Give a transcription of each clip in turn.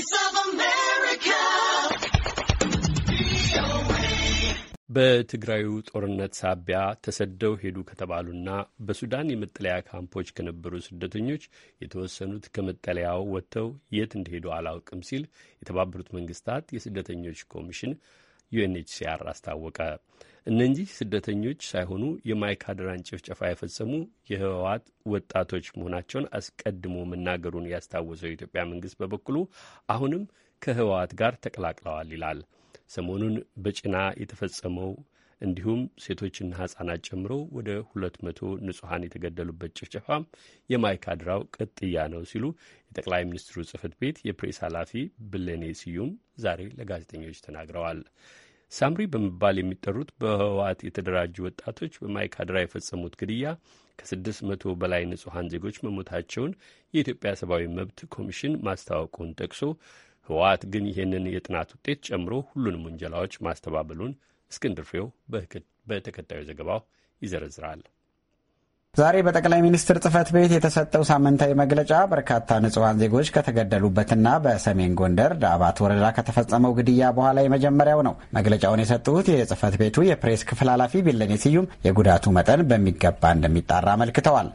Voice of America. በትግራዩ ጦርነት ሳቢያ ተሰደው ሄዱ ከተባሉና በሱዳን የመጠለያ ካምፖች ከነበሩ ስደተኞች የተወሰኑት ከመጠለያው ወጥተው የት እንደሄዱ አላውቅም ሲል የተባበሩት መንግስታት የስደተኞች ኮሚሽን ዩኤንኤችሲአር አስታወቀ። እነዚህ ስደተኞች ሳይሆኑ የማይካድራን ጭፍጨፋ የፈጸሙ የህወሓት ወጣቶች መሆናቸውን አስቀድሞ መናገሩን ያስታወሰው የኢትዮጵያ መንግስት በበኩሉ አሁንም ከህወሓት ጋር ተቀላቅለዋል ይላል። ሰሞኑን በጭና የተፈጸመው እንዲሁም ሴቶችና ህጻናት ጨምሮ ወደ ሁለት መቶ ንጹሐን የተገደሉበት ጭፍጨፋም የማይካድራው ቅጥያ ነው ሲሉ የጠቅላይ ሚኒስትሩ ጽህፈት ቤት የፕሬስ ኃላፊ ብለኔ ስዩም ዛሬ ለጋዜጠኞች ተናግረዋል። ሳምሪ በመባል የሚጠሩት በህወሓት የተደራጁ ወጣቶች በማይካድራ የፈጸሙት ግድያ ከስድስት መቶ በላይ ንጹሐን ዜጎች መሞታቸውን የኢትዮጵያ ሰብአዊ መብት ኮሚሽን ማስታወቁን ጠቅሶ ህወሓት ግን ይህንን የጥናት ውጤት ጨምሮ ሁሉንም ውንጀላዎች ማስተባበሉን እስክንድር ፍሬው በተከታዩ ዘገባው ይዘረዝራል። ዛሬ በጠቅላይ ሚኒስትር ጽህፈት ቤት የተሰጠው ሳምንታዊ መግለጫ በርካታ ንጹሐን ዜጎች ከተገደሉበትና በሰሜን ጎንደር ዳባት ወረዳ ከተፈጸመው ግድያ በኋላ የመጀመሪያው ነው። መግለጫውን የሰጡት የጽህፈት ቤቱ የፕሬስ ክፍል ኃላፊ ቢለኔ ስዩም የጉዳቱ መጠን በሚገባ እንደሚጣራ አመልክተዋል።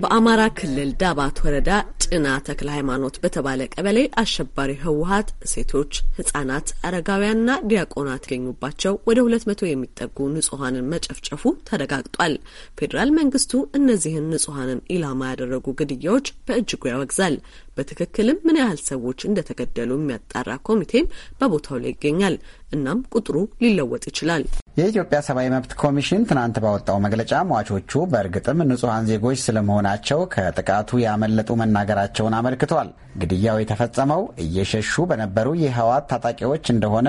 በአማራ ክልል ዳባት ወረዳ ጭና ተክለ ሃይማኖት በተባለ ቀበሌ አሸባሪ ህወሀት ሴቶች፣ ህጻናት፣ አረጋውያንና ዲያቆናት ይገኙባቸው ወደ ሁለት መቶ የሚጠጉ ንጹሐንን መጨፍጨፉ ተረጋግጧል። ፌዴራል መንግስቱ እነዚህን ንጹሐንን ኢላማ ያደረጉ ግድያዎች በእጅጉ ያወግዛል። በትክክልም ምን ያህል ሰዎች እንደተገደሉ የሚያጣራ ኮሚቴም በቦታው ላይ ይገኛል። እናም ቁጥሩ ሊለወጥ ይችላል። የኢትዮጵያ ሰብአዊ መብት ኮሚሽን ትናንት ባወጣው መግለጫ ሟቾቹ በእርግጥም ንጹሐን ዜጎች ስለመሆናቸው ከጥቃቱ ያመለጡ መናገራቸውን አመልክቷል። ግድያው የተፈጸመው እየሸሹ በነበሩ የህወሓት ታጣቂዎች እንደሆነ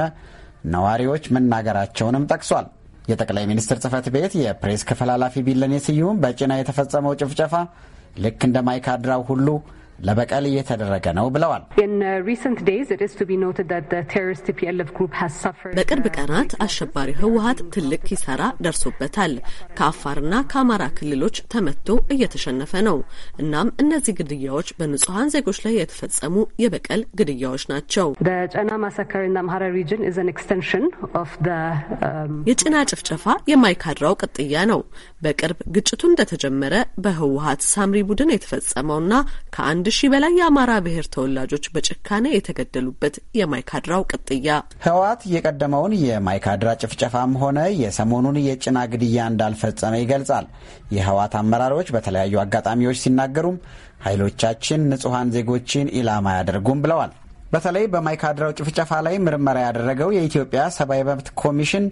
ነዋሪዎች መናገራቸውንም ጠቅሷል። የጠቅላይ ሚኒስትር ጽህፈት ቤት የፕሬስ ክፍል ኃላፊ ቢለኔ ስዩም በጭና የተፈጸመው ጭፍጨፋ ልክ እንደ ማይካድራው ሁሉ ለበቀል እየተደረገ ነው ብለዋል። በቅርብ ቀናት አሸባሪ ህወሀት ትልቅ ኪሳራ ደርሶበታል። ከአፋርና ከአማራ ክልሎች ተመቶ እየተሸነፈ ነው። እናም እነዚህ ግድያዎች በንጹሐን ዜጎች ላይ የተፈጸሙ የበቀል ግድያዎች ናቸው። የጭና ጭፍጨፋ የማይካድራው ቅጥያ ነው። በቅርብ ግጭቱ እንደተጀመረ በህወሀት ሳምሪ ቡድን የተፈጸመውና ከአንድ ሺህ በላይ የአማራ ብሔር ተወላጆች በጭካኔ የተገደሉበት የማይካድራው ቅጥያ ህወሓት የቀደመውን የማይካድራ ጭፍጨፋም ሆነ የሰሞኑን የጭና ግድያ እንዳልፈጸመ ይገልጻል። የህወሓት አመራሮች በተለያዩ አጋጣሚዎች ሲናገሩም ኃይሎቻችን ንጹሐን ዜጎችን ኢላማ አያደርጉም ብለዋል። በተለይ በማይካድራው ጭፍጨፋ ላይ ምርመራ ያደረገው የኢትዮጵያ ሰብአዊ መብት ኮሚሽን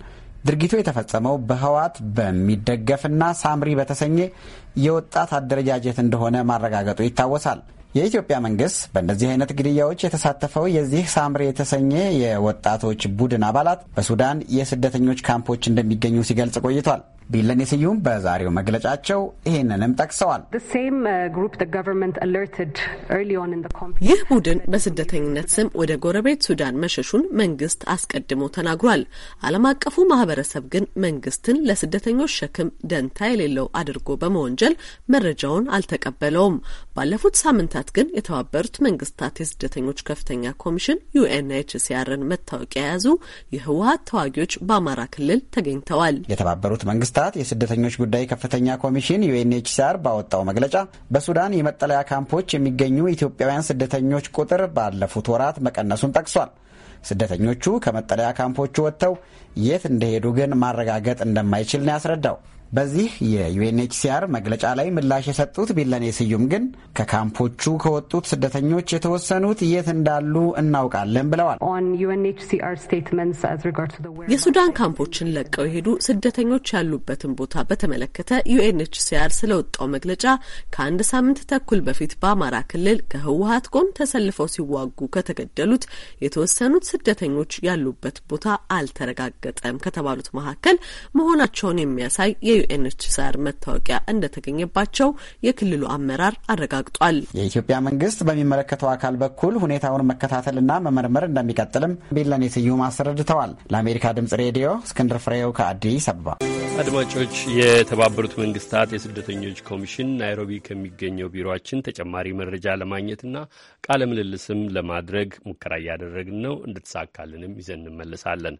ድርጊቱ የተፈጸመው በህወሓት በሚደገፍና ሳምሪ በተሰኘ የወጣት አደረጃጀት እንደሆነ ማረጋገጡ ይታወሳል። የኢትዮጵያ መንግስት በእንደዚህ አይነት ግድያዎች የተሳተፈው የዚህ ሳምሬ የተሰኘ የወጣቶች ቡድን አባላት በሱዳን የስደተኞች ካምፖች እንደሚገኙ ሲገልጽ ቆይቷል። ቢለኔ ስዩም በዛሬው መግለጫቸው ይህንንም ጠቅሰዋል። ይህ ቡድን በስደተኝነት ስም ወደ ጎረቤት ሱዳን መሸሹን መንግስት አስቀድሞ ተናግሯል። ዓለም አቀፉ ማህበረሰብ ግን መንግስትን ለስደተኞች ሸክም ደንታ የሌለው አድርጎ በመወንጀል መረጃውን አልተቀበለውም። ባለፉት ሳምንታት ግን የተባበሩት መንግስታት የስደተኞች ከፍተኛ ኮሚሽን ዩኤንኤችሲአርን መታወቂያ የያዙ የህወሀት ተዋጊዎች በአማራ ክልል ተገኝተዋል። የተባበሩት መንግስታት የስደተኞች ጉዳይ ከፍተኛ ኮሚሽን ዩኤንኤችሲአር ባወጣው መግለጫ በሱዳን የመጠለያ ካምፖች የሚገኙ ኢትዮጵያውያን ስደተኞች ቁጥር ባለፉት ወራት መቀነሱን ጠቅሷል። ስደተኞቹ ከመጠለያ ካምፖቹ ወጥተው የት እንደሄዱ ግን ማረጋገጥ እንደማይችል ነው ያስረዳው። በዚህ የዩኤንኤችሲአር መግለጫ ላይ ምላሽ የሰጡት ቢለኔ ስዩም ግን ከካምፖቹ ከወጡት ስደተኞች የተወሰኑት የት እንዳሉ እናውቃለን ብለዋል። የሱዳን ካምፖችን ለቀው የሄዱ ስደተኞች ያሉበትን ቦታ በተመለከተ ዩኤንኤችሲአር ስለወጣው መግለጫ ከአንድ ሳምንት ተኩል በፊት በአማራ ክልል ከህወሀት ጎን ተሰልፈው ሲዋጉ ከተገደሉት የተወሰኑት ስደተኞች ያሉበት ቦታ አልተረጋገጠም ከተባሉት መካከል መሆናቸውን የሚያሳይ የዩኤንኤችሲአር መታወቂያ እንደተገኘባቸው የክልሉ አመራር አረጋግጧል። የኢትዮጵያ መንግስት በሚመለከተው አካል በኩል ሁኔታውን መከታተልና መመርመር እንደሚቀጥልም ቢለኔ ስዩም አስረድተዋል። ለአሜሪካ ድምጽ ሬዲዮ እስክንድር ፍሬው ከአዲስ አበባ። አድማጮች፣ የተባበሩት መንግስታት የስደተኞች ኮሚሽን ናይሮቢ ከሚገኘው ቢሮችን ተጨማሪ መረጃ ለማግኘትና ቃለ ምልልስም ለማድረግ ሙከራ እያደረግን ነው። እንድትሳካልንም ይዘን እንመልሳለን።